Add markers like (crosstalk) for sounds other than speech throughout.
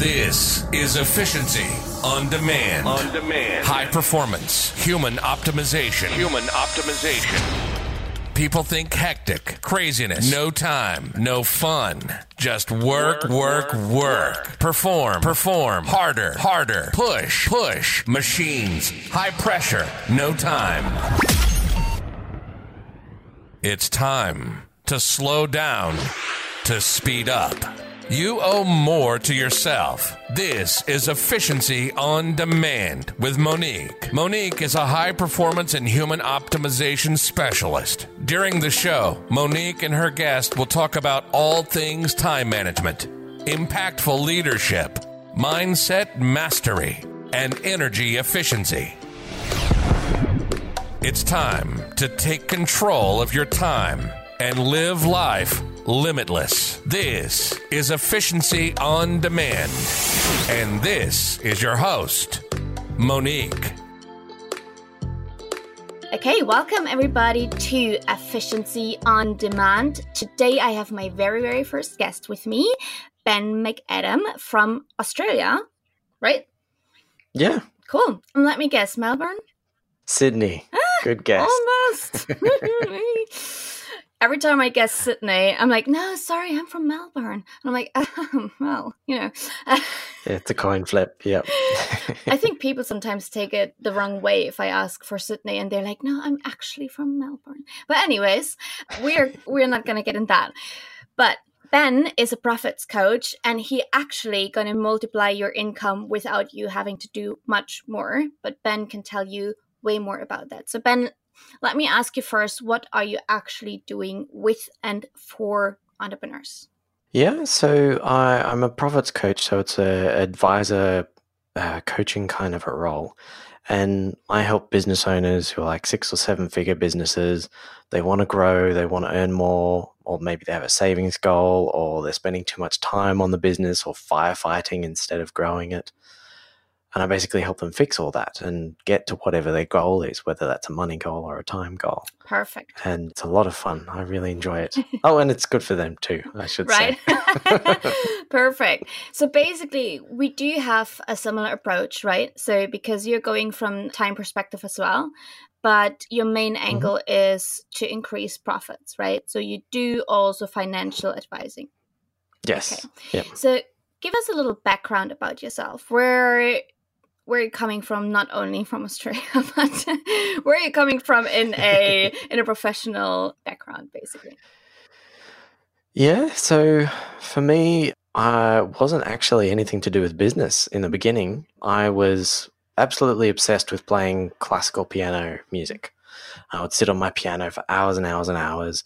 This is efficiency on demand. On demand. High performance, human optimization. Human optimization. People think hectic, craziness, no time, no fun. Just work, work, work, work. Perform, perform, harder, harder, push, push. Machines, high pressure, no time. It's time to slow down, to speed up. You owe more to yourself. This is Efficiency on Demand with Monique. Monique is a high performance and human optimization specialist. During the show, Monique and her guest will talk about all things time management, impactful leadership, mindset mastery, and energy efficiency. It's time to take control of your time and live life limitless. This is Efficiency on Demand. And this is your host, Monique. Okay, welcome everybody to Efficiency on Demand. Today I have my very, very first guest with me, Ben McAdam from Australia, right? Yeah. Cool. Let me guess, Melbourne? Sydney. Ah, Good guess. Almost. (laughs) (laughs) every time I guess Sydney, I'm like, no, sorry, I'm from Melbourne. And I'm like, oh, (laughs) well, you know. it's a coin flip. Yep. (laughs) I think people sometimes take it the wrong way if I ask for Sydney and they're like, no, I'm actually from Melbourne. But anyways, we're (laughs) we're not gonna get in that. But Ben is a profits coach and he actually going to multiply your income without you having to do much more. But Ben can tell you way more about that. So Ben, let me ask you first what are you actually doing with and for entrepreneurs? Yeah, so I, I'm a profits coach, so it's a advisor uh, coaching kind of a role. And I help business owners who are like six or seven figure businesses. They want to grow, they want to earn more, or maybe they have a savings goal, or they're spending too much time on the business or firefighting instead of growing it and I basically help them fix all that and get to whatever their goal is, whether that's a money goal or a time goal. Perfect. And it's a lot of fun. I really enjoy it. oh, and it's good for them too, I should right? say. (laughs) (laughs) Perfect. So basically, we do have a similar approach, right? So because you're going from time perspective as well, but your main mm-hmm. angle mm-hmm. is to increase profits, right? So you do also financial advising. Yes. Okay. Yep. So give us a little background about yourself. Where where you're coming from? Not only from australia (laughs) but where are you're coming from in a in a professional background basically? Yeah so for me i wasn't actually anything to do with business in the beginning. I was absolutely obsessed with playing classical piano music. I would sit on my piano for hours and hours and hours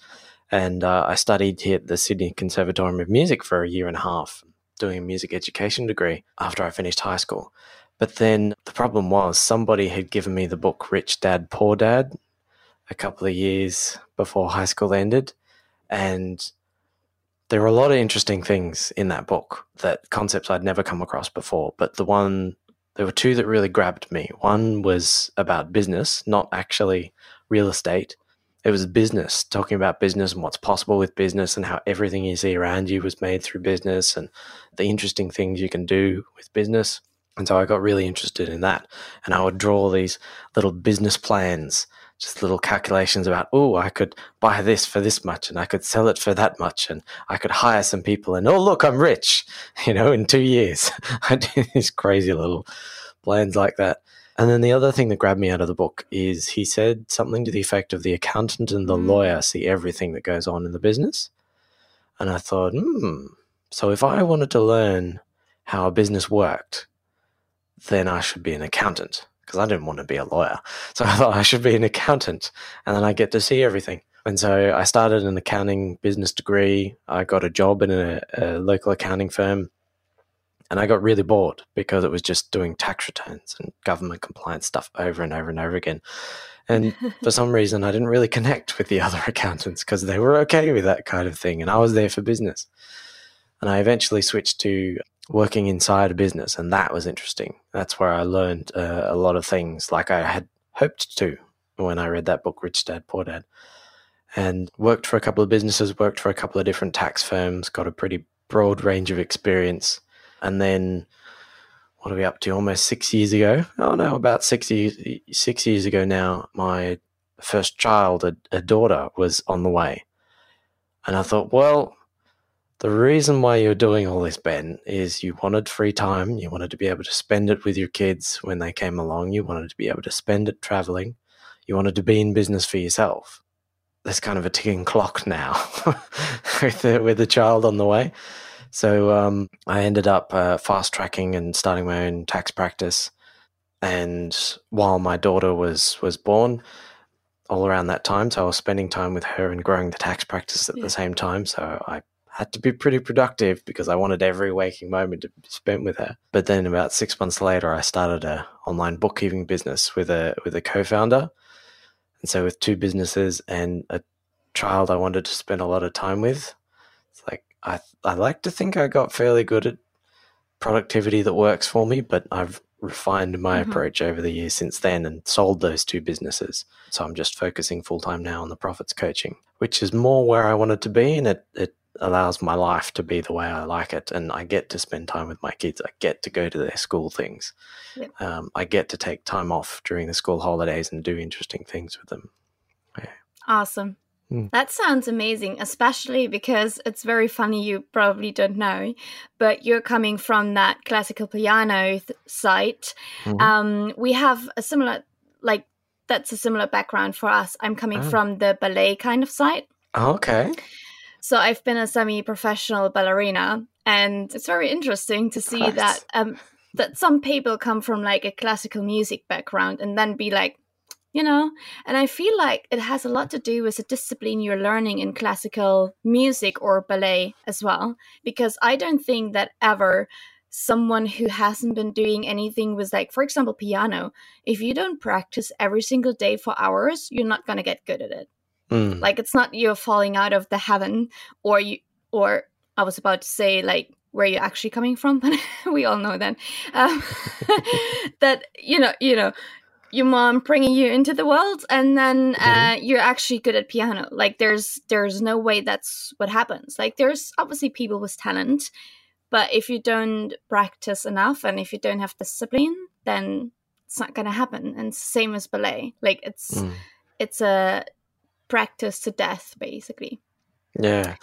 and uh, i studied here at the sydney conservatorium of music for a year and a half doing a music education degree after i finished high school but then the problem was somebody had given me the book Rich Dad Poor Dad a couple of years before high school ended. And there were a lot of interesting things in that book that concepts I'd never come across before. But the one, there were two that really grabbed me. One was about business, not actually real estate. It was business, talking about business and what's possible with business and how everything you see around you was made through business and the interesting things you can do with business. And so I got really interested in that. And I would draw these little business plans, just little calculations about, oh, I could buy this for this much and I could sell it for that much and I could hire some people and, oh, look, I'm rich, (laughs) you know, in two years. (laughs) I did these crazy little plans like that. And then the other thing that grabbed me out of the book is he said something to the effect of the accountant and the mm. lawyer see everything that goes on in the business. And I thought, hmm, so if I wanted to learn how a business worked, then I should be an accountant because I didn't want to be a lawyer. So I thought I should be an accountant and then I get to see everything. And so I started an accounting business degree. I got a job in a, a local accounting firm and I got really bored because it was just doing tax returns and government compliance stuff over and over and over again. And (laughs) for some reason, I didn't really connect with the (laughs) other accountants because they were okay with that kind of thing. And I was there for business. And I eventually switched to working inside a business, and that was interesting. That's where I learned uh, a lot of things, like I had hoped to when I read that book, Rich Dad Poor Dad, and worked for a couple of businesses, worked for a couple of different tax firms, got a pretty broad range of experience, And then what are we up to? Almost six years ago. Oh no, about six years, six years ago now, my first child, a, a daughter, was on the way. And I thought, well, the reason why you're doing all this, Ben, is you wanted free time. You wanted to be able to spend it with your kids when they came along. You wanted to be able to spend it traveling. You wanted to be in business for yourself. There's kind of a ticking clock now (laughs) with, the, with the child on the way. So um, I ended up uh, fast tracking and starting my own tax practice. And while my daughter was was born, all around that time, so I was spending time with her and growing the tax practice at Yeah. the same time. So I had to be pretty productive because I wanted every waking moment to be spent with her. But then about six months later, I started a online bookkeeping business with a with a co-founder, and so with two businesses and a child I wanted to spend a lot of time with, it's like I I like to think I got fairly good at productivity that works for me, but I've refined my Mhm. approach over the years since then and sold those two businesses. So I'm just focusing full time now on the profits coaching, which is more where I wanted to be, and it it allows my life to be the way I like it, and I get to spend time with my kids. I get to go to their school things. Yep. Um, I get to take time off during the school holidays and do interesting things with them. Awesome. Mm. That sounds amazing, especially because it's very funny. You probably don't know, but you're coming from that classical piano th- side. Mhm. Um, we have a similar, like, that's a similar background for us. I'm coming Oh. from the ballet kind of side. okay. So I've been a semi-professional ballerina, and it's very interesting to see Nice. that um, that some people come from like a classical music background and then be like, you know, and I feel like it has a lot to do with the discipline you're learning in classical music or ballet as well, because I don't think that ever someone who hasn't been doing anything with like for example piano if you don't practice every single day for hours you're not going to get good at it Mm. like it's not you're falling out of the heaven or you or i was about to say like where you're actually coming from (laughs) but we all know that um, (laughs) that you know you know your mom bringing you into the world and then uh, you're actually good at piano. Like there's there's no way that's what happens. Like there's obviously people with talent but if you don't practice enough and if you don't have discipline then it's not going to happen. And same as ballet. Like it's Mm. it's a practice to death basically Yeah.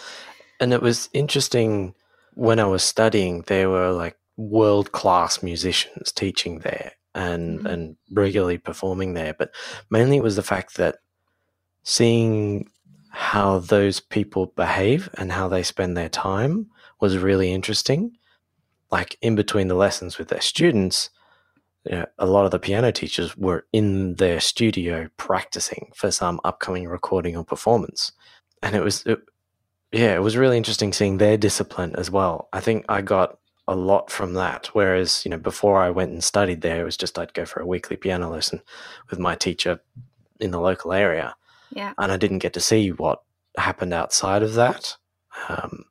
And it was interesting when I was studying, there were like world class musicians teaching there and, Mhm. and regularly performing there. But mainly it was the fact that seeing how those people behave and how they spend their time was really interesting. Like in between the lessons with their students, you know, a lot of the piano teachers were in their studio practicing for some upcoming recording or performance. And it was, it, yeah, it was really interesting seeing their discipline as well. I think I got a lot from that. Whereas, you know, before I went and studied there, it was just I'd go for a weekly piano lesson with my teacher in the local area. yeah And I didn't get to see what happened outside of that. Um,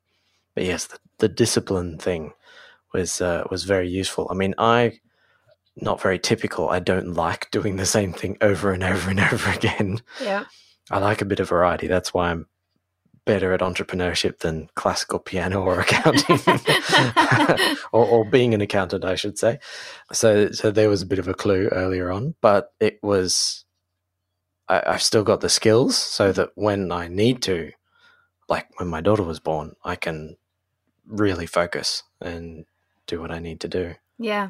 but yes, the, the discipline thing was uh, was very useful. I mean, I not very typical. I don't like doing the same thing over and over and (laughs) over again. yeah I like a bit of variety. That's why I'm better at entrepreneurship than classical piano or (laughs) accounting, (laughs) or, or being an accountant, I should say. So, so there was a bit of a clue earlier on, but it was. I, I've still got the skills, so that when I need to, like when my daughter was born, I can really focus and do what I need to do. yeah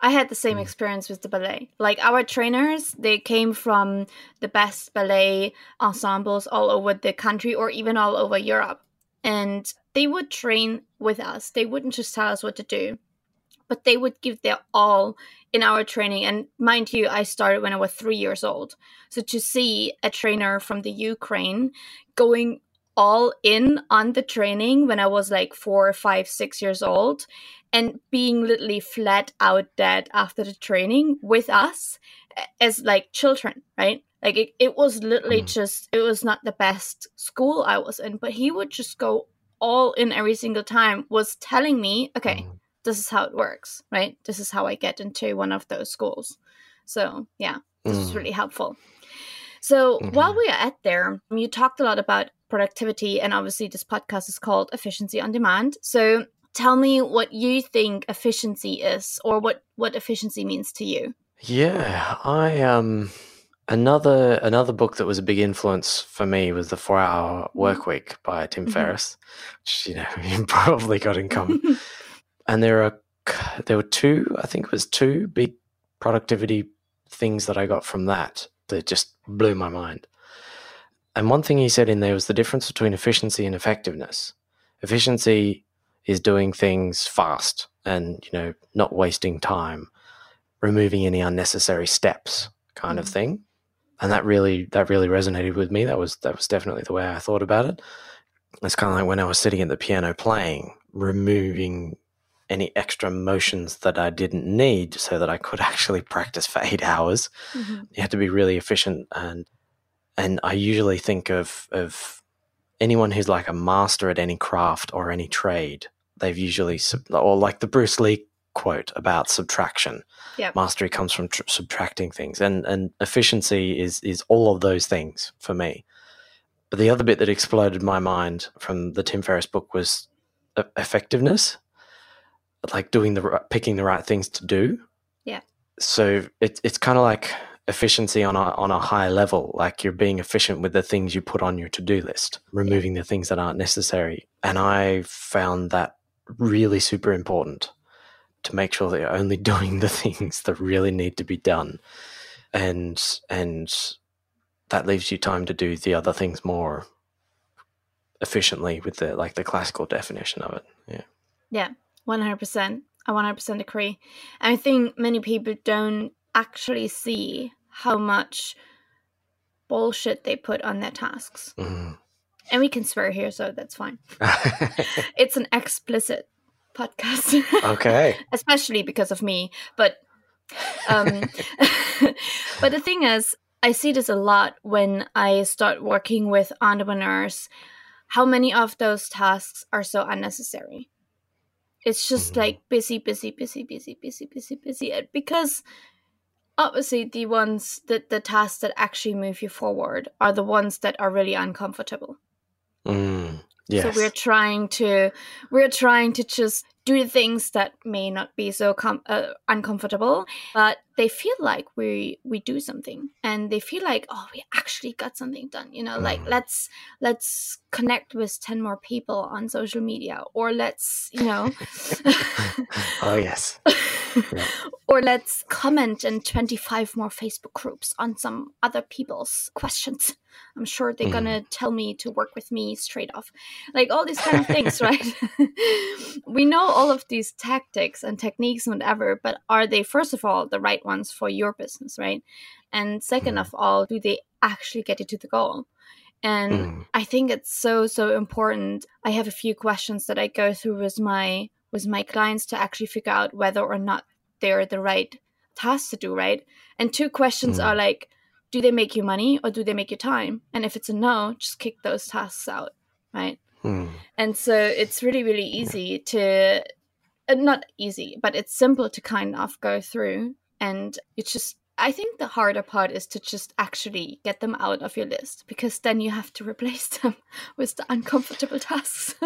i had the same Mm. experience with the ballet. Like our trainers they came from the best ballet ensembles all over the country or even all over europe. And they would train with us. They wouldn't just tell us what to do but they would give their all in our training. And mind you i started when i was three years old. So to see a trainer from the ukraine going all in on the training when i was like four five six years old and being literally flat out dead after the training with us as like children right like it, it was literally Mhm. just it was not the best school i was in but he would just go all in every single time was telling me okay Mm. this is how it works, right? This is how I get into one of those schools. So yeah, this is Mm. really helpful. So while Mhm. we are at there, you talked a lot about productivity, and obviously this podcast is called Efficiency on Demand. So tell me what you think efficiency is or what what efficiency means to you. Yeah, I um another another book that was a big influence for me was the Four Hour Work Week by Tim Mhm. Ferriss, which you know (laughs) you probably got in common. (laughs) and there are there were two, I think it was two big productivity things that I got from that that just blew my mind. And one thing he said in there was the difference between efficiency and effectiveness. Efficiency is doing things fast and you know not wasting time, removing any unnecessary steps, kind of Mhm. thing. And that really that really resonated with me. That was that was definitely the way I thought about it. It's kind of like when I was sitting at the piano playing, removing any extra motions that I didn't need so that I could (laughs) actually practice for eight hours. Mhm. You had to be really efficient and and I usually think of of anyone who's like a master at any craft or any trade. They've usually sub- or like the Bruce Lee quote about subtraction. Yep. Mastery comes from tr- subtracting things, and and efficiency is is all of those things for me. But the other bit that exploded my mind from the Tim Ferriss book was effectiveness, like doing the picking the right things to do. Yeah. So it's it's kind of like efficiency on a on a high level, like you're being efficient with the things you put on your to do list, removing the things that aren't necessary. And I found that really super important to make sure that you're only (laughs) doing the things that really need to be done and and that leaves you time to do the other things more efficiently with the like the classical definition of it yeah yeah One hundred percent. I one hundred percent agree. I think many people don't actually see how much bullshit they put on their tasks. Mhm. And we can swear here, so that's fine. (laughs) It's an explicit podcast. okay (laughs) especially because of me but um (laughs) but the thing is i see this a lot when i start working with entrepreneurs how many of those tasks are so unnecessary it's just Mhm. like busy busy busy busy busy busy busy because obviously the ones that the tasks that actually move you forward are the ones that are really uncomfortable mm, yes so we're trying to we're trying to just do the things that may not be so com- uh, uncomfortable, but they feel like we we do something, and they feel like oh we actually got something done. You know, like Mhm. let's let's connect with ten more people on social media, or let's you know. (laughs) oh yes (laughs) Yeah. (laughs) or let's comment in 25 more Facebook groups on some other people's questions. I'm sure they're Mhm. gonna tell me to work with me straight off. Like all these kind of things, right? (laughs) we know all of these tactics and techniques and whatever, but are they, first of all, the right ones for your business, right? And 2nd Mhm. of all, do they actually get you to the goal? And Mm, I think it's so so important. I have a few questions that I go through with my with my clients to actually figure out whether or not they're the right task to do, right? And two questions Mm. are like, do they make you money or do they make you time? And if it's a no, just kick those tasks out, right? mm, And so it's really really easy to uh, not easy, but it's simple to kind of go through and it's just I think the harder part is to just actually get them out of your list because then you have to (laughs) replace them with the uncomfortable (laughs) tasks.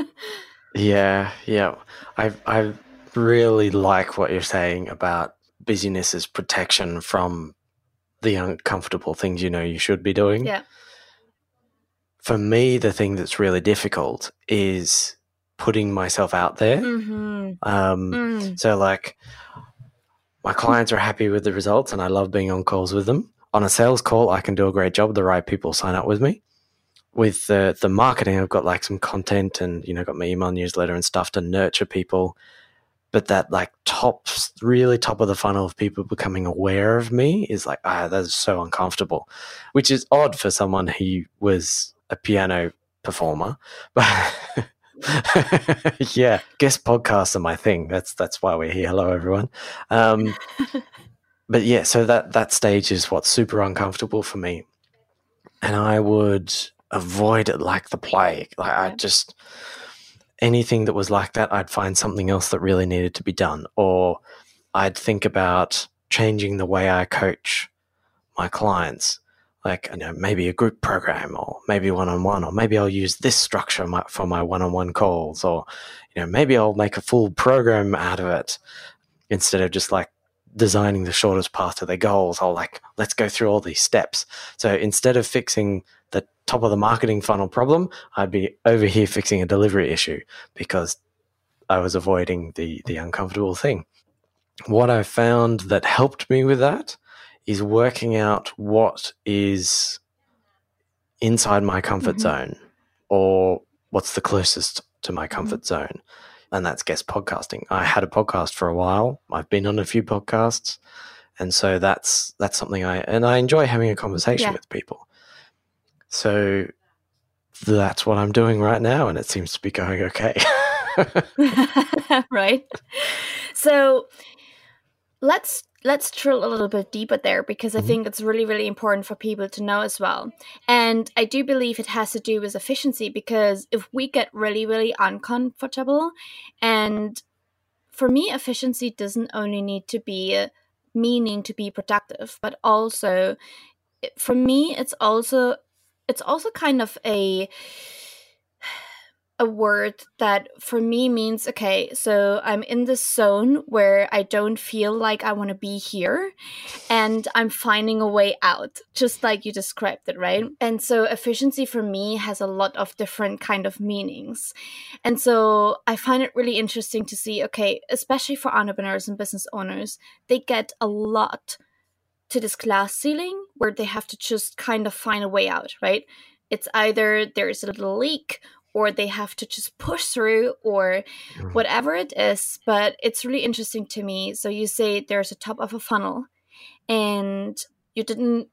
Yeah yeah i i really like what you're saying about busyness as protection from the uncomfortable things you know you should be doing yeah. for me, the thing that's really difficult is putting myself out there. hmm Um, Mm. So, like, my clients are happy with the results, and I love being on calls with them. On a sales call, I can do a great job. The right people sign up with me. With the the marketing, I've got like some content, and you know, got my email newsletter and stuff to nurture people. But that like top, really top of the funnel of people becoming aware of me is like, ah, that's so uncomfortable, which is odd for someone who was a piano performer, (laughs) but yeah, guest podcasts are my thing. That's that's why we're here. Hello, everyone. Um, (laughs) but yeah, so that that stage is what's super uncomfortable for me, and I would avoid it like the plague. Like I just anything that was like that, I'd find something else that really needed to be done, or I'd think about changing the way I coach my clients. Like, you know, maybe a group program or maybe one on one, or maybe I'll use this structure for my one on one calls, or, you you know, maybe I'll make a full program out of it instead of just like designing the shortest path to their goals. I'll like, let's go through all these steps. So instead of fixing the top of the marketing funnel problem, I'd be over here fixing a delivery issue because I was avoiding the the uncomfortable thing. What I found that helped me with that is working out what is inside my comfort Mhm. zone or what's the closest to my comfort zone. And that's guest podcasting. I had a podcast for a while. I've been on a few podcasts. And so that's that's something I and I enjoy having a conversation Yeah. with people. So that's what I'm doing right now and it seems to be going okay. (laughs) right so let's let's drill a little bit deeper there because i Mhm. think it's really really important for people to know as well and i do believe it has to do with efficiency because if we get really really uncomfortable and for me efficiency doesn't only need to be meaning to be productive but also for me it's also it's also kind of a a word that for me means okay so i'm in this zone where i don't feel like i want to be here and i'm finding a way out just like you described it right? Mm. And so efficiency for me has a lot of different kind of meanings. And so i find it really interesting to see okay especially for entrepreneurs and business owners they get a lot to this glass ceiling where they have to just kind of find a way out right? It's either there's a little leak or they have to just push through or whatever it is but it's really interesting to me. So you say there's a top of a funnel and you didn't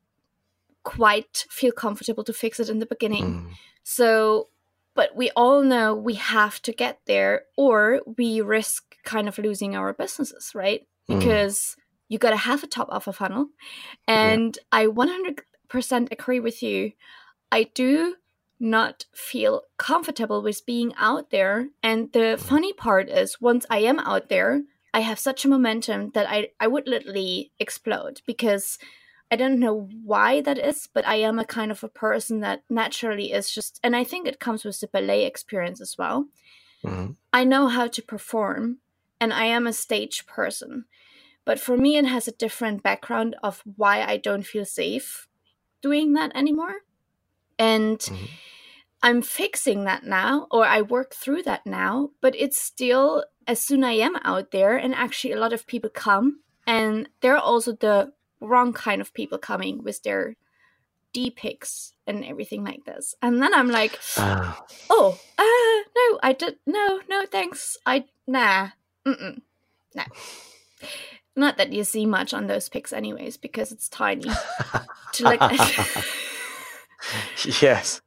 quite feel comfortable to fix it in the beginning. Mm. so but we all know we have to get there or we risk kind of losing our businesses right? Mm. You got to have a top of a funnel and i 100% agree with you. I do not feel comfortable with being out there. And the funny part is once i am out there i have such a momentum that i i would literally explode because i don't know why that is but i am a kind of a person that naturally is just and i think it comes with the ballet experience as well. Mhm. I know how to perform and I am a stage person. But for me, it has a different background of why I don't feel safe doing that anymore. And Mhm. I'm fixing that now, or I work through that now. But it's still, as soon I am out there, and actually a lot of people come, and they're also the wrong kind of people coming with their D pics and everything like this. And then I'm like, Ah, oh, uh, no, I did, no, no, thanks. I, nah, mm-mm, no. Not that you see much on those pics, anyways, because it's tiny. (laughs) to look at. (laughs) yes.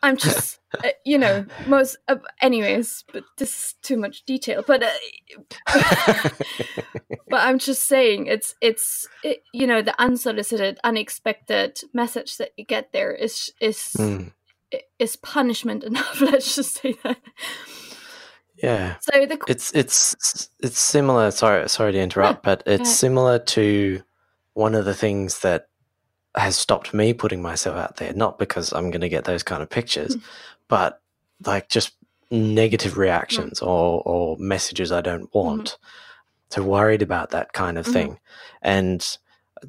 I'm just, uh, you know, most, uh, anyways, but this is too much detail. But, uh, (laughs) but I'm just saying, it's, it's, it, you know, the unsolicited, unexpected message that you get there is, is, Mm. is punishment enough. Let's just say that. Yeah. So the It's it's it's similar. Sorry, sorry to interrupt, but it's similar to one of the things that has stopped me putting myself out there. Not because I'm going to get those kind of pictures, Mm. but like just negative Mm. reactions or or messages I don't want. So worried about that kind of Mhm. thing, and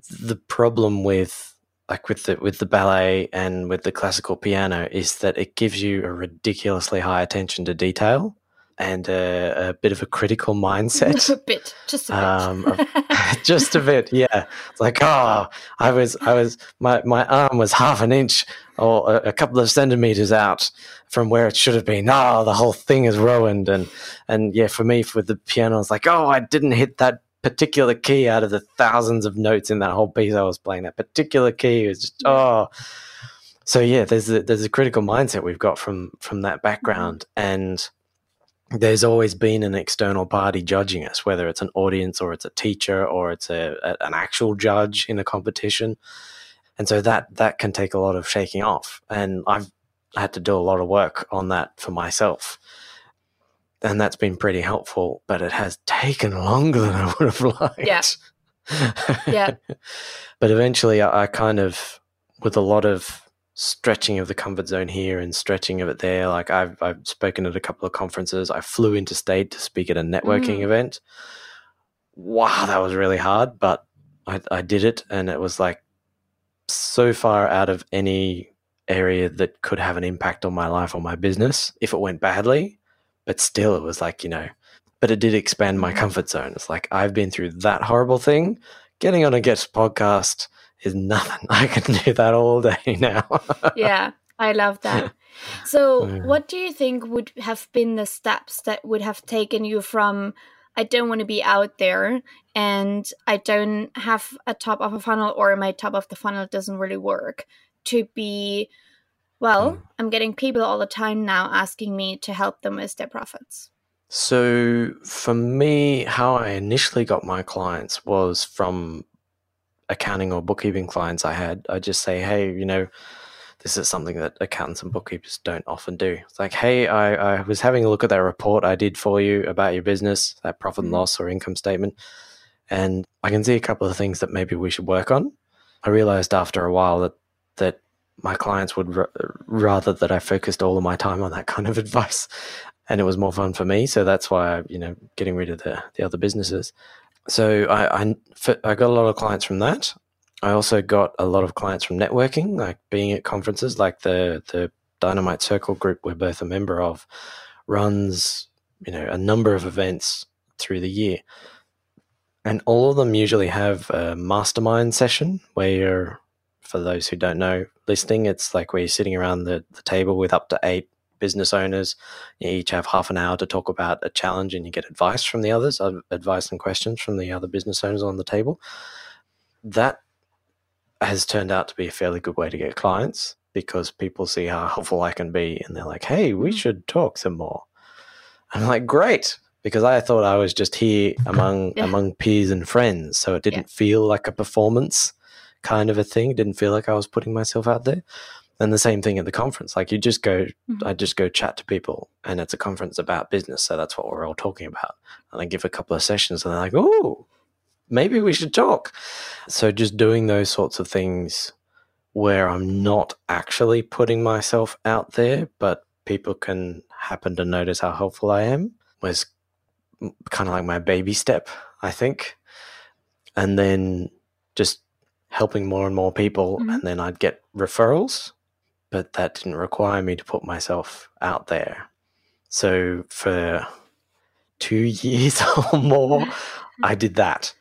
the problem with like with the with the ballet and with the classical piano is that it gives you a ridiculously high attention to detail and a, a bit of a critical mindset. (laughs) a bit, just a bit. Um, (laughs) (laughs) just a bit, yeah. It's like, oh, I was, I was, my, my arm was half an inch or a, a couple of centimeters out from where it should have been. Oh, the whole thing is ruined. And, and yeah, for me, with the piano, it's like, oh, I didn't hit that particular key out of the thousands of notes in that whole piece I was playing. That particular key was just, mm. oh. So yeah, there's a, there's a critical mindset we've got from from that background, and there's always been an external party judging us, whether it's an audience or it's a teacher or it's a, a an actual judge in a competition, and so that that can take a lot of shaking off. And I've had to do a lot of work on that for myself, and that's been pretty helpful. But it has taken longer than I would have (laughs) liked. Yeah. (laughs) Yeah. but eventually, I, I kind of, with a lot of stretching of the comfort zone here and stretching of it there. Like I've I've spoken at a couple of conferences. I flew into state to speak at a networking Mm. event. Wow, that was really hard, but I, I did it, and it was like so far out of any area that could have an impact on my life or my business if it went badly. But still, it was like you know, but it did expand my Mhm. comfort zone. It's like I've been through that horrible thing. Getting on a guest podcast is nothing. (laughs) I can do that all day (laughs) now. yeah, I love that. So, (laughs) Yeah. what do you think would have been the steps that would have taken you from I don't want to be out there and I don't have a top of a funnel or my top of the funnel doesn't really work to be well, Mm. I'm getting people all the time now asking me to help them with their profits. So for me, how I initially got my clients was from accounting or bookkeeping clients I had. I just say, hey, you know, this is something that accountants and bookkeepers don't often do. It's like, hey, I, I was having a look at that report I did for you about your business, that profit and Mhm. loss or income statement, and I can see a couple of things that maybe we should work on. I realized after a while that that my clients would r- rather that I focused all of my time on that kind of (laughs) advice and it was more fun for me. So that's why, you know, getting rid of the, the other businesses. So I I got a lot of clients from that. I also got a lot of clients from networking, like being at conferences, like the the Dynamite Circle group we're both a member of, runs you know a number of events through the year, and all of them usually have a mastermind session where you're, for those who don't know, listening, it's like where you're sitting around the, the table with up to eight business owners you each have half an hour to talk about a challenge and you get advice from the others, advice and questions from the other business owners on the table. That has turned out to be a fairly good way to get clients because people see how helpful I can be and they're like, hey, we mm. should talk some more. I'm like, great. Because I thought I was just here among (laughs) Yeah. among peers and friends. So it didn't feel like a performance kind of a thing. It didn't feel like I was putting myself out there. And the same thing at the conference. Like you just go Mhm. I just go chat to people, and it's a conference about business, so that's what we're all talking about. And I give a couple of sessions, and they're like, "Oh, maybe we should talk." So just doing those sorts of things where I'm not actually putting myself out there, but people can happen to notice how helpful I am was kind of like my baby step, I think. And then just helping more and more people, Mhm. and then I'd get referrals but that didn't require me to put myself out there. So for two (laughs) years or more, I did that.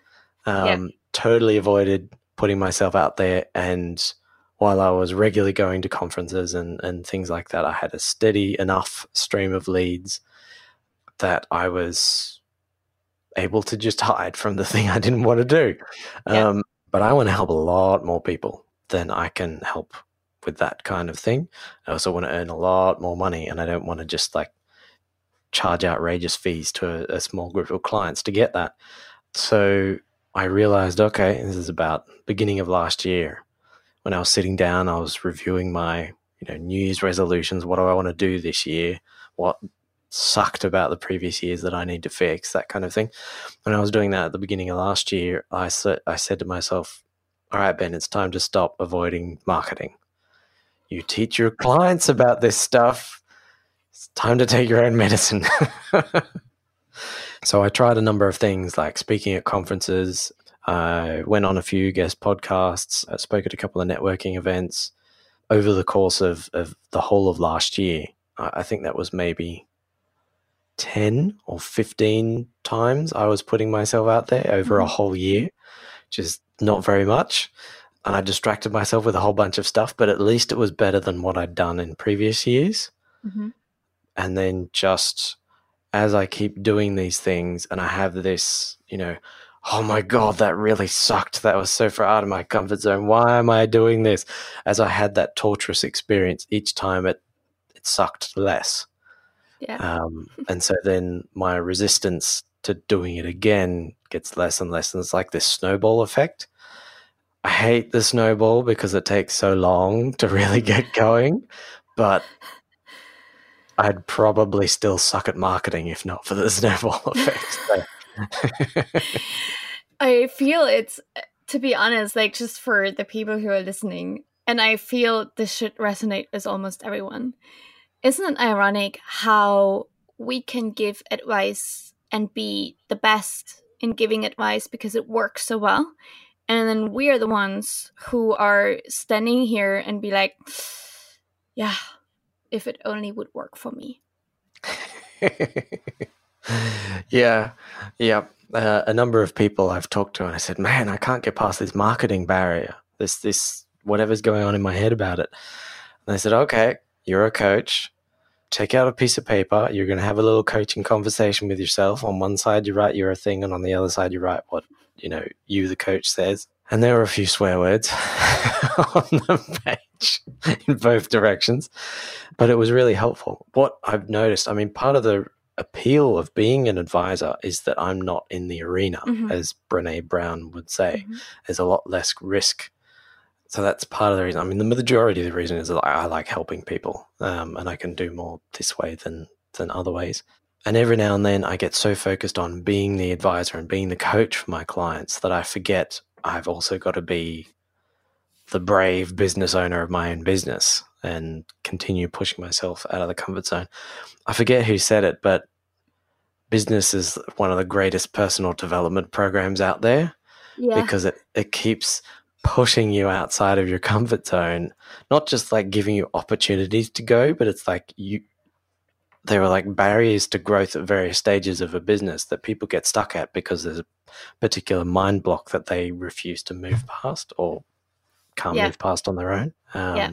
Um, Totally avoided putting myself out there. And while I was regularly going to conferences and, and things like that, I had a steady enough stream of leads that I was able to just hide from the (laughs) thing I didn't want to do. Yeah. Um, but I want to help a lot more people than I can help with that kind of thing. I also want to earn a lot more money, and I don't want to just like charge outrageous fees to a, a small group of clients to get that. So I realized, okay, this is about beginning of last year when I was sitting down, I was reviewing my you know New Year's resolutions. What do I want to do this year? What sucked about the previous years that I need to fix? That kind of thing. When I was doing that at the beginning of last year, I said I said to myself, "All right, Ben, it's time to stop avoiding marketing. You teach your clients about this stuff. It's time to take your own medicine." (laughs) so I tried a number of things like speaking at conferences. I went on a few guest podcasts. I spoke at a couple of networking events over the course of, of the whole of last year. I think that was maybe 10 or 15 times I was putting myself out there over a Mhm. whole year, which is not very much. And I distracted myself with a whole bunch of stuff, but at least it was better than what I'd done in previous years. Mhm. And then just as I keep doing these things and I have this, you know, oh my God, that really sucked. That was so far out of my comfort zone. Why am I doing this? As I had that torturous experience, each time it, it sucked less. Yeah. Um, (laughs) and so then my resistance to doing it again gets less and less. And it's like this snowball effect. I hate the snowball because it takes so long to really get (laughs) going, but I'd probably still suck at marketing if not for the (laughs) snowball effect. (laughs) I feel it's to be honest, like just for the people who are listening, and I feel this should resonate with almost everyone. Isn't it ironic how we can give advice and be the best in giving advice because it works so well? And then we are the ones who are standing here and be like, yeah, if it only would work for me. (laughs) yeah, yeah. Uh, a number of people I've talked to, and I said, "Man, I can't get past this marketing barrier. This, this, whatever's going on in my head about it." And they said, "Okay, you're a coach. Take out a piece of paper. You're going to have a little coaching conversation with yourself. On one side, you write your thing, and on the other side, you write what you know you, the coach, says." And there are a few swear words (laughs) on the page in both directions, but it was really helpful. What I've noticed, I mean, part of the appeal of being an advisor is that I'm not in the arena, Mhm. as Brene Brown would say. Mhm. There's a lot less risk. So that's part of the reason. I mean, the majority of the reason is that I like helping people, um, and I can do more this way than than other ways. And every now and then, I get so focused on being the advisor and being the coach for my clients that I forget I've also got to be the brave business owner of my own business and continue pushing myself out of the comfort zone. I forget who said it, but business is one of the greatest personal development programs out there Yeah. because it, it keeps pushing you outside of your comfort zone, not just like giving you opportunities to go, but it's like you there are like barriers to growth at various stages of a business that people get stuck at because there's a particular mind block that they refuse to move past or can't Yeah. move past on their own. Um, Yeah.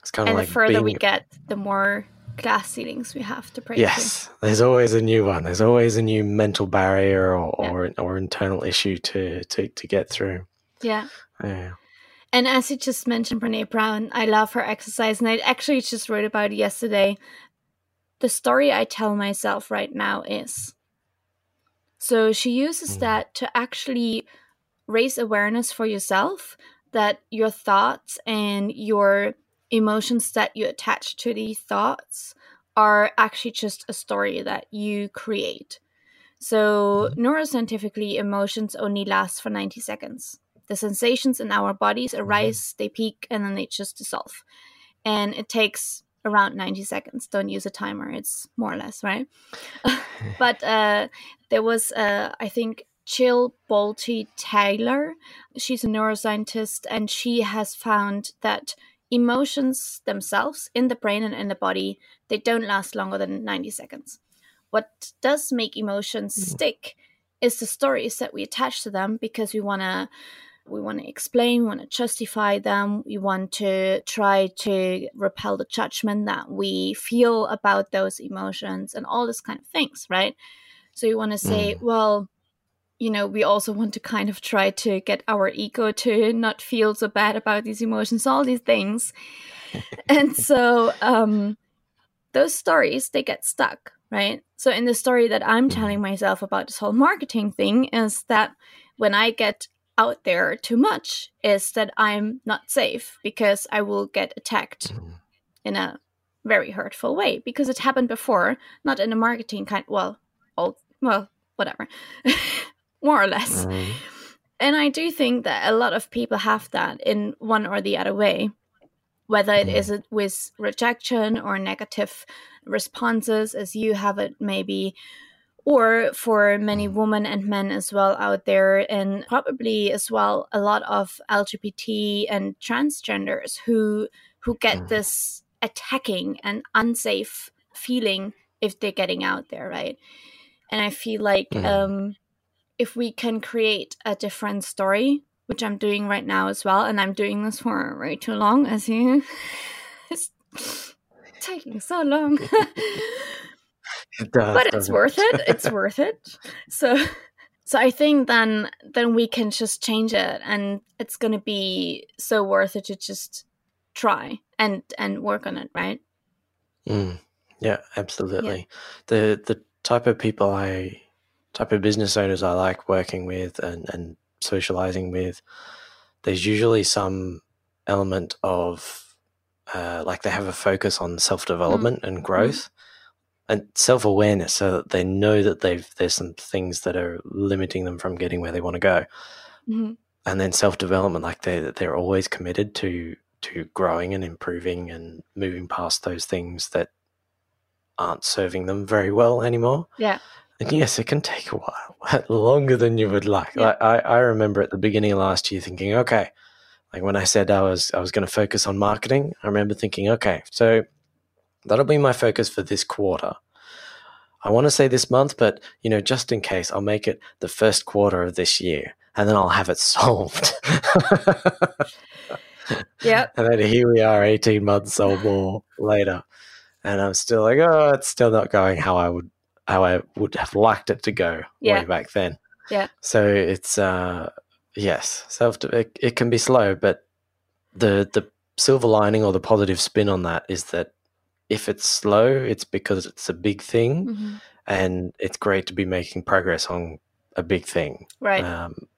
It's kind of and like the further we get, the more glass ceilings we have to break. Yes, there's always a new one. There's always a new mental barrier or Yeah. or, or internal issue to, to, to get through. through. Yeah. Yeah. And as you just mentioned, Brene Brown, I love her exercise. And I actually just wrote about it yesterday. The story I tell myself right now is. So she uses Mm. that to actually raise awareness for yourself that your thoughts and your emotions that you attach to these thoughts are actually just a story that you create. So, neuroscientifically, emotions only last for 90 seconds. The sensations in our bodies arise, they peak, and then they just dissolve. And it takes around 90 seconds. Don't use a timer, it's more or less, right? (laughs) but uh, there was, uh, I think, Jill Bolte Taylor. She's a neuroscientist, and she has found that emotions themselves in the brain and in the body they don't last longer than 90 seconds what does make emotions stick is the stories that we attach to them because we want to we want to explain we want to justify them we want to try to repel the judgment that we feel about those emotions and all this kind of things right? So you want to say well you know we also want to kind of try to get our ego to not feel so bad about these emotions all these things. (laughs) And so um those stories they get stuck right? So in the story that i'm telling myself about this whole marketing thing is that when i get out there too much is that i'm not safe because i will get attacked in a very hurtful way because it happened before not in a marketing kind well all well whatever (laughs) more or less. Mhm. and I do think that a lot of people have that in one or the other way, whether it is it with rejection or negative responses, as you have it maybe, or for many women and men as well out there, and probably as well a lot of LGBT and transgenders who who get Mm. this attacking and unsafe feeling if they're getting out there, right? And I feel like Mm. um, if we can create a different story, which I'm doing right now as well, and I'm doing this for way too long, as you, (laughs) it's taking so long, (laughs) It does, but it's worth it. It's (laughs) worth it. So, (laughs) so I think then then we can just change it, and it's gonna be so worth it to just try and and work on it, right? Mm, yeah, absolutely. The the type of people I type of business owners I like working with and, and socializing with, there's usually some element of uh, like they have a focus on self development and growth and self awareness so that they know that they've there's some things that are limiting them from getting where they want to go. hmm And then self development, like they they're always committed to to growing and improving and moving past those things that aren't serving them very well anymore. Yeah. And yes, it can take a while, (laughs) longer than you would like. Yeah. Like I, I remember at the beginning of last year thinking, okay, like when I said I was I was going to focus on marketing, I remember thinking, okay, so that'll be my focus for this quarter. I want to say this month, but you know, just in case, I'll make it the first quarter of this year, and then I'll have it (laughs) solved. Yeah. and then here we are, eighteen months or more later, and I'm still like, oh, it's still not going how I would how I would have liked it to go Yeah. way back then. Yeah. So it's uh yes, self it, it can be slow, but the the silver lining or the positive spin on that is that if it's slow, it's because it's a big thing Mhm. and it's great to be making progress on a big thing. Right. Um,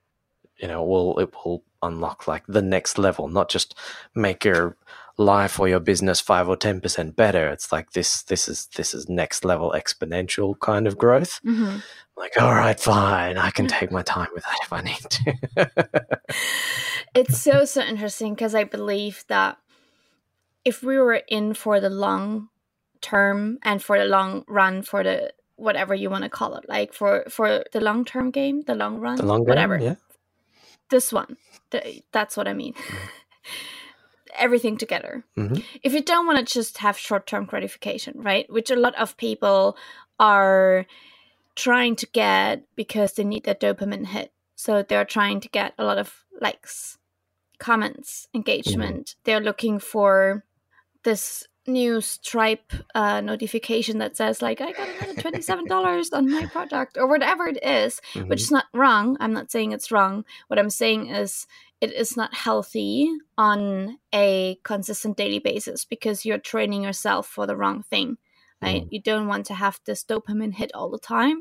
you know, it will it will unlock like the next level, not just make your life or your business five or ten percent better. It's like this this is this is next level exponential kind of growth. Mhm. Like, all right, fine, I can take my time with that if I need to. It's so so interesting because I believe that if we were in for the long term and for the long run for the whatever you want to call it, like for for the long term game, the long run, the long game, whatever. yeah. This one, the, that's what I mean. Everything together. Mhm. If you don't want to just have short term gratification, right? Which a lot of people are trying to get because they need that dopamine hit. So they're trying to get a lot of likes, comments, engagement. They're looking for this new Stripe uh, notification that says like I got another twenty seven dollars on my product or whatever it is, which Mhm. is not wrong. I'm not saying it's wrong. What I'm saying is it is not healthy on a consistent daily basis because you're training yourself for the wrong thing. Right? You don't want to have this dopamine hit all the time.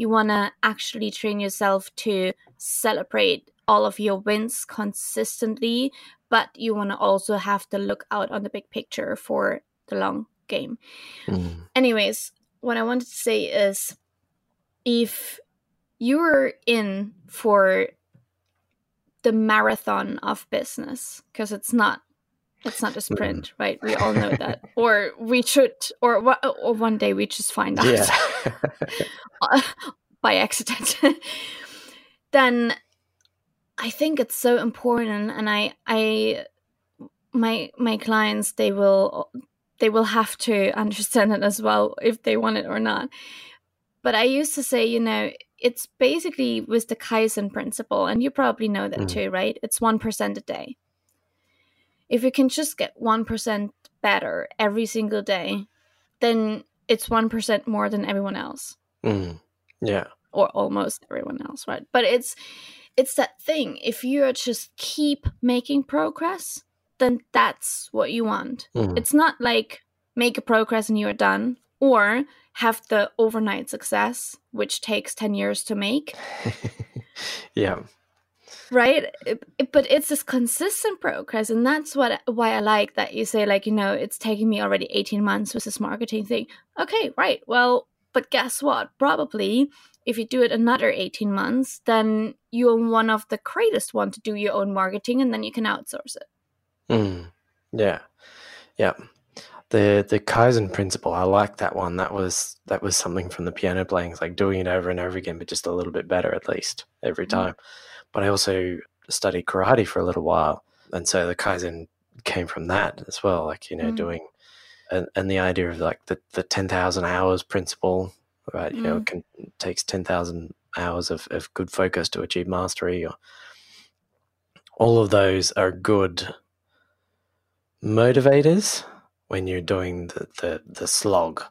You want to actually train yourself to celebrate all of your wins consistently, but you want to also have to look out on the big picture for the long game. Mm. Anyways, what I wanted to say is if you're in for the marathon of business, because it's not it's not a sprint, right? We all know that. (laughs) or we should or or one day we just find out Yeah. (laughs) by accident. (laughs) then I think it's so important and I I my my clients they will they will have to understand it as well if they want it or not. But I used to say, you know, it's basically with the Kaizen principle, and you probably know that Mm. too, right? It's 1% a day. If you can just get 1% better every single day, then it's 1% more than everyone else Mm. Yeah. or almost everyone else, right? But it's it's that thing. If you just keep making progress, then that's what you want. Mm. It's not like make a progress and you're done, or have the overnight success, which takes ten years to make, (laughs) yeah. right? But it's this consistent progress, and that's what why I like that you say like you know it's taking me already eighteen months with this marketing thing. Okay, right. Well, but guess what? Probably if you do it another 18 months, then you're one of the greatest one to do your own marketing and then you can outsource it. Mm. Yeah. Yeah. The the Kaizen principle, I like that one. That was that was something from the piano playing, it's like doing it over and over again, but just a little bit better at least every Mhm. time. But I also studied karate for a little while, and so the Kaizen came from that as well. Like you know, Mm. doing and, and the idea of like the the ten thousand hours principle, right? You know, mm. it can takes ten thousand hours of, of good focus to achieve mastery, or all of those are good motivators when you're doing the, the, the slog.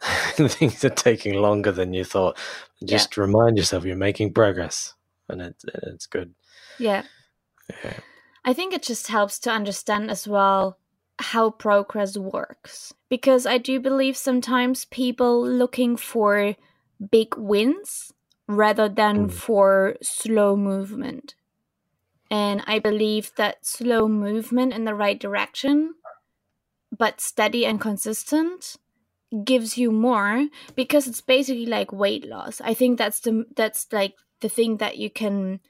(laughs) Things are taking longer than you thought. Just remind yourself you're making progress and, it, it's good. Yeah. Yeah. I think it just helps to understand as well how progress works. Because I do believe sometimes people looking for big wins rather than Mm. for slow movement. And I believe that slow movement in the right direction, but steady and consistent, gives you more because it's basically like weight loss. I think that's the that's like the thing that you can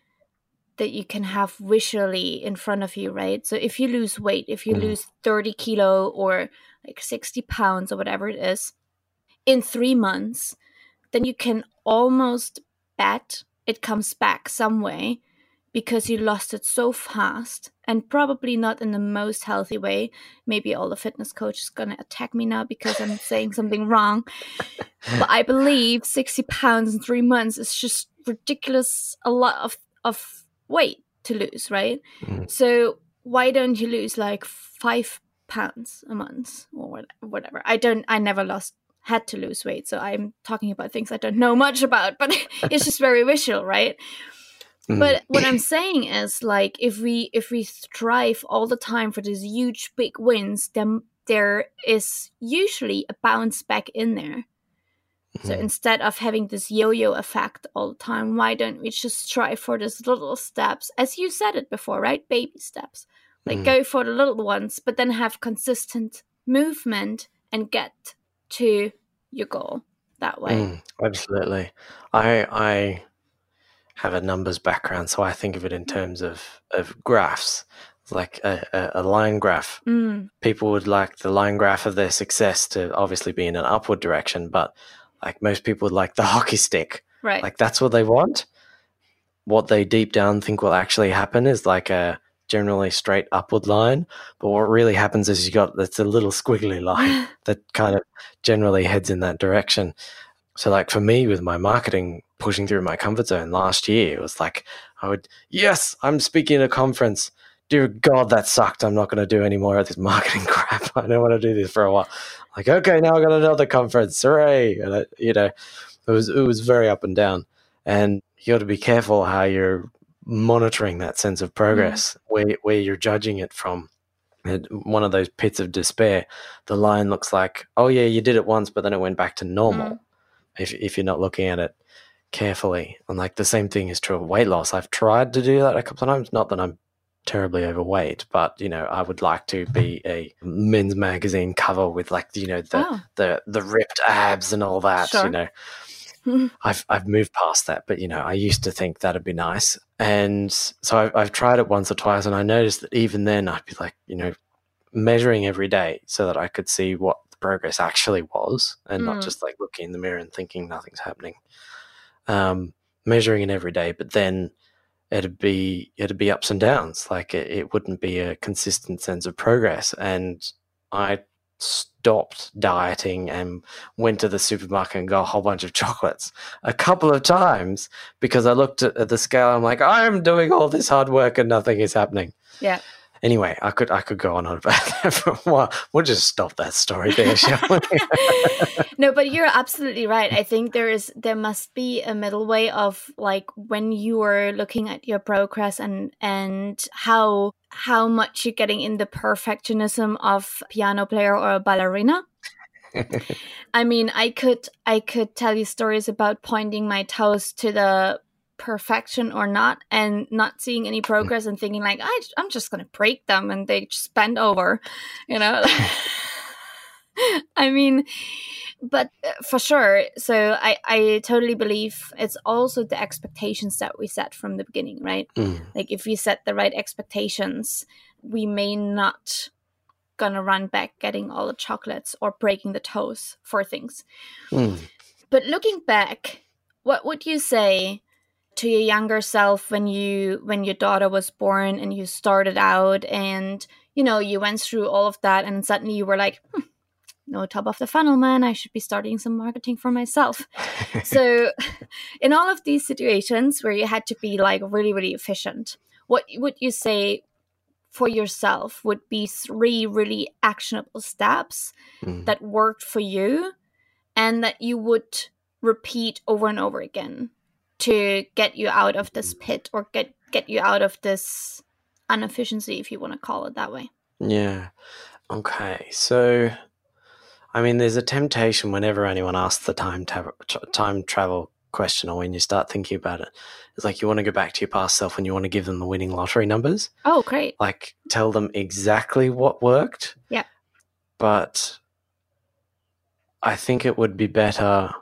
that you can have visually in front of you, right? So if you lose weight, if you Mm. lose 30 kilo or like 60 pounds or whatever it is in three months, then you can almost bet it comes back some way because you lost it so fast and probably not in the most healthy way. Maybe all the fitness coach is going to attack me now because I'm saying something (laughs) wrong. But I believe 60 pounds in three months is just ridiculous, a lot of, of weight to lose, right? Mm. So why don't you lose like five pounds a month or whatever? I don't, I never lost had to lose weight so i'm talking about things i don't know much about but (laughs) it's just very visual right Mm. but what i'm saying is like if we if we strive all the time for these huge big wins then there is usually a bounce back in there so Mhm. instead of having this yo-yo effect all the time why don't we just strive for these little steps as you said it before right baby steps like Mm. go for the little ones but then have consistent movement and get to your goal that way Mm, absolutely. I I have a numbers background, so I think of it in terms of of graphs, like a, a, a line graph. Mm, People would like the line graph of their success to obviously be in an upward direction, but like most people would like the hockey stick. right Like that's what they want. What they deep down think will actually happen is like a generally straight upward line, but what really happens is you got that's a little squiggly line (laughs) that kind of generally heads in that direction. So, like for me, with my marketing pushing through my comfort zone last year, it was like I would, yes, I'm speaking at a conference. Dear God, that sucked. I'm not going to do any more of this marketing (laughs) crap. I don't want to do this for a while. Like, okay, now I got another conference. Hooray! And it, you know, it was it was very up and down, and you got to be careful how you're monitoring that sense of progress, mm-hmm. where where you're judging it from. One of those pits of despair, the line looks like, oh yeah, you did it once, but then it went back to normal. Mm-hmm. If if you're not looking at it carefully, and like the same thing is true of weight loss. I've tried to do that a couple of times. Not that I'm terribly overweight, but you know, I would like to be (laughs) a men's magazine cover with like you know the oh the the ripped abs and all that. Sure. You know, (laughs) I've I've moved past that, but you know, I used to think that'd be nice, and so I've, I've tried it once or twice, and I noticed that even then, I'd be like, you know, measuring every day so that I could see what the progress actually was, and not Mm. just like looking in the mirror and thinking nothing's happening. Um, measuring it every day, but then it'd be it'd be ups and downs. Like it, it wouldn't be a consistent sense of progress, and I stopped dieting and went to the supermarket and got a whole bunch of (laughs) chocolates a couple of times because I looked at, at the scale. I'm like, I'm doing all this hard work and nothing is happening. Yeah. Anyway, I could I could go on about (laughs) that for a while. We'll just stop that story there, (laughs) no but you're absolutely right. I think there is there must be a middle way of like when you are looking at your progress and and how how much you're getting in the perfectionism of piano player or a ballerina. (laughs) I mean i could i could tell you stories about pointing my toes to the perfection or not and not seeing any progress and thinking like I, i'm just gonna break them and they just bend over you know? (laughs) (laughs) I mean but uh, for sure so i i totally believe it's also the expectations that we set from the beginning right? Mm, like if we set the right expectations we may not gonna run back getting all the chocolates or breaking the toes for things. Mm. but looking back what would you say to your younger self when you when your daughter was born and you started out and you know you went through all of that and suddenly you were like hmm, no top of the funnel man. I should be starting some marketing for myself. (laughs) So in all of these situations where you had to be like really really efficient what would you say for yourself would be three really actionable steps Mm. that worked for you and that you would repeat over and over again to get you out of this pit or get get you out of this inefficiency if you want to call it that way Yeah. Okay. So, I mean, there's a temptation whenever anyone asks the time tra- time travel question, or when you start thinking about it, it's like you want to go back to your past self and you want to give them the winning lottery numbers. oh great Like, tell them exactly what worked. Yeah. But I think it would be better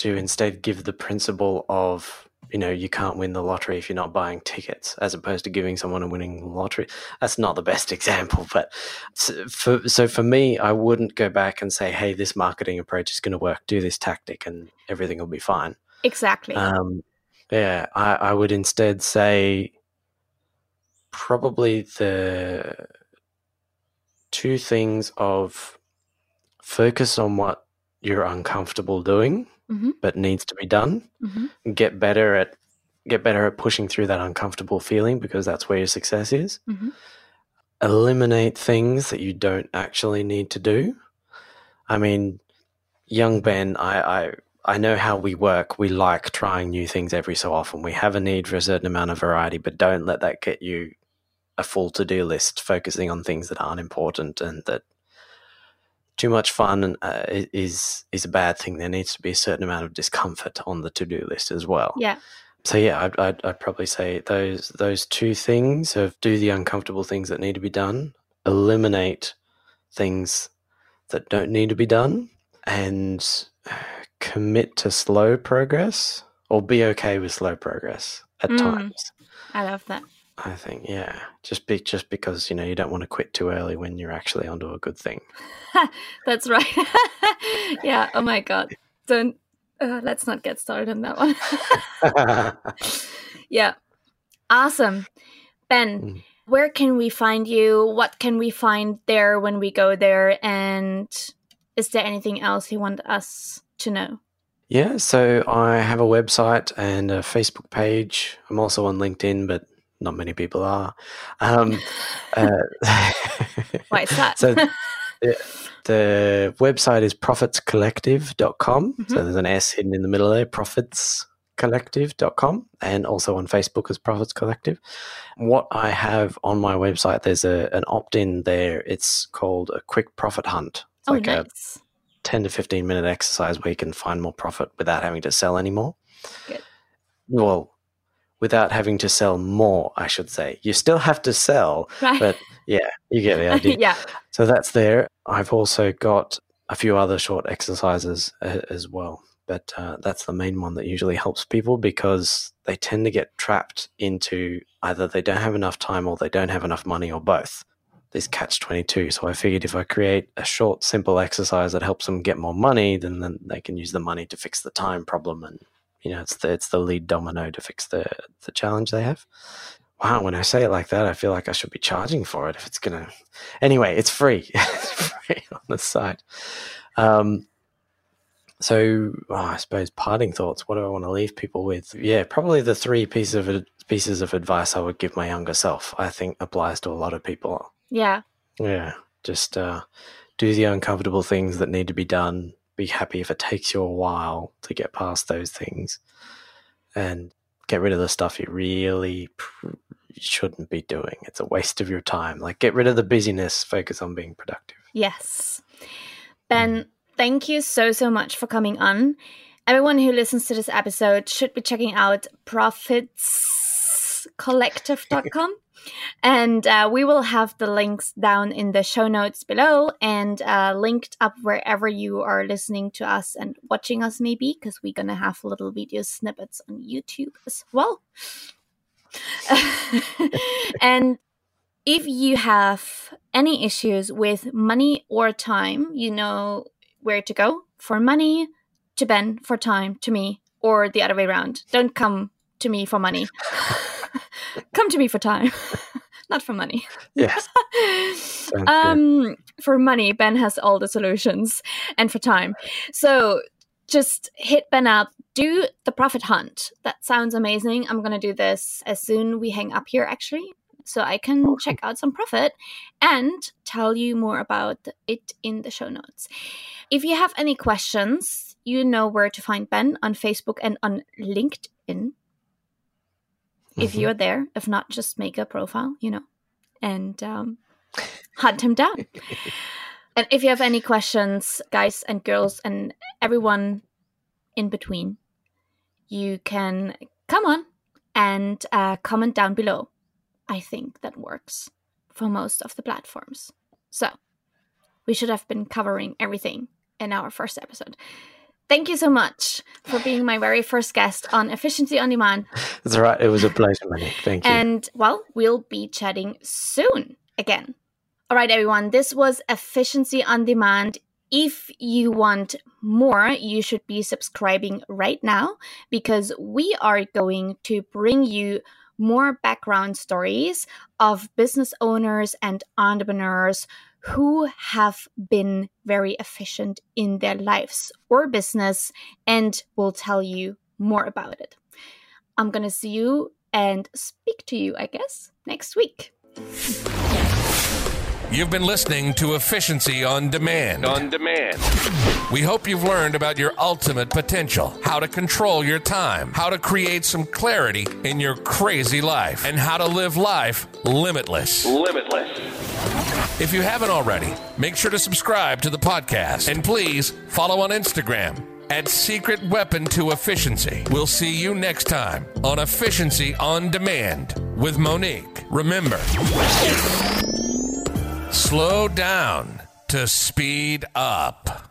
to instead give the principle of you know, you can't win the lottery if you're not buying tickets, as opposed to giving someone a winning lottery. That's not the best (laughs) example, but so for, so for me, I wouldn't go back and say, hey, this marketing approach is going to work, do this tactic, and everything will be fine. Exactly. Um, yeah, I, I would instead say probably the two things of focus on what you're uncomfortable doing Mhm. but needs to be done hmm get better at get better at pushing through that uncomfortable feeling because that's where your success is Mhm. eliminate things that you don't actually need to do i mean young ben i i I know how we work. We like trying new things every so often. We have a need for a certain amount of variety, but don't let that get you a full to do list, focusing on things that aren't important and that too much fun uh, is is a bad thing. There needs to be a certain amount of discomfort on the to do list as well. Yeah. So yeah, I'd, I'd, I'd probably say those those two things of do the uncomfortable things that need to be done, eliminate things that don't need to be done, and commit to slow progress or be okay with slow progress at Mm. times. I love that. I think yeah, just be just because you know you don't want to quit too early when you're actually onto a good thing. (laughs) That's right. (laughs) yeah. Oh my god. Don't. Uh, let's not get started on that one. (laughs) yeah. Awesome. Ben, Mm. where can we find you? What can we find there when we go there? And is there anything else you want us to know? Yeah, so I have a website and a Facebook page. I'm also on LinkedIn, but not many people are. Um, (laughs) uh, Why is that? (laughs) so (laughs) the, the website is profitscollective.com. So Mhm. there's an S hidden in the middle there, profitscollective.com, and also on Facebook as Profits Collective. What I have on my website, there's a, an opt in there. It's called a quick profit hunt. It's oh, like a 10 to 15 minute exercise where you can find more profit without having to sell anymore. Good. Well, without having to sell more, I should say. You still have to sell, Right. but yeah, you get the idea. (laughs) yeah. So that's there. I've also got a few other short exercises uh, as well, but uh, that's the main one that usually helps people because they tend to get trapped into either they don't have enough time or they don't have enough money or both. This catch 22. So I figured if I create a short, simple exercise that helps them get more money, then, then they can use the money to fix the time problem. And, you know, it's the, it's the lead domino to fix the, the challenge they have. Wow, when I say it like that, I feel like I should be charging for it if it's going to anyway, it's free. (laughs) it's free on the site. Um, so oh, I suppose parting thoughts. What do I want to leave people with? Yeah, probably the three pieces of pieces of advice I would give my younger self. I think applies to a lot of people. Yeah. Yeah, just uh, do the uncomfortable things that need to be done. Be happy if it takes you a while to get past those things, and get rid of the stuff you really shouldn't be doing. It's a waste of your time. Like get rid of the busyness. Focus on being productive. Yes. Ben, mm. thank you so, so much for coming on. Everyone who listens to this episode should be checking out profitscollective.com. and uh, we will have the links down in the show notes below and uh, linked up wherever you are listening to us and watching us, maybe, because we're going to have little video snippets on YouTube as well. (laughs) and if you have any issues with money or time, you know where to go for money, to Ben for time, to me, or the other way around. Don't come to me for money. (laughs) (laughs) come to me for time, (laughs) not for money. Yes. (laughs) good. um, for money, Ben has all the solutions, and for time. So just hit Ben up. Do the profit hunt. That sounds amazing. I'm gonna do this as soon we hang up here, actually, so I can check out some profit and tell you more about it in the show notes. If you have any questions, you know where to find Ben on Facebook and on LinkedIn if Mhm. you're there. If not, just make a profile, you know, and um, hunt him down. (laughs) and if you have any questions, guys and girls, and everyone in between, you can come on and uh, comment down below. I think that works for most of the platforms. So we should have been covering everything in our first episode. Thank you so much for being my very first guest on Efficiency on Demand. That's all right. It was a pleasure, Monique. Thank you. And well, we'll be chatting soon again. All right, everyone, this was Efficiency on Demand. If you want more, you should be subscribing right now because we are going to bring you more background stories of business owners and entrepreneurs who have been very efficient in their lives or business and will tell you more about it. I'm going to see you and speak to you, I guess, next week. You've been listening to Efficiency on Demand. On demand. We hope you've learned about your ultimate potential, how to control your time, how to create some clarity in your crazy life, and how to live life limitless. Limitless. If you haven't already, make sure to subscribe to the podcast and please follow on Instagram at Secret Weapon to Efficiency. We'll see you next time on Efficiency on Demand with Monique. Remember, slow down to speed up.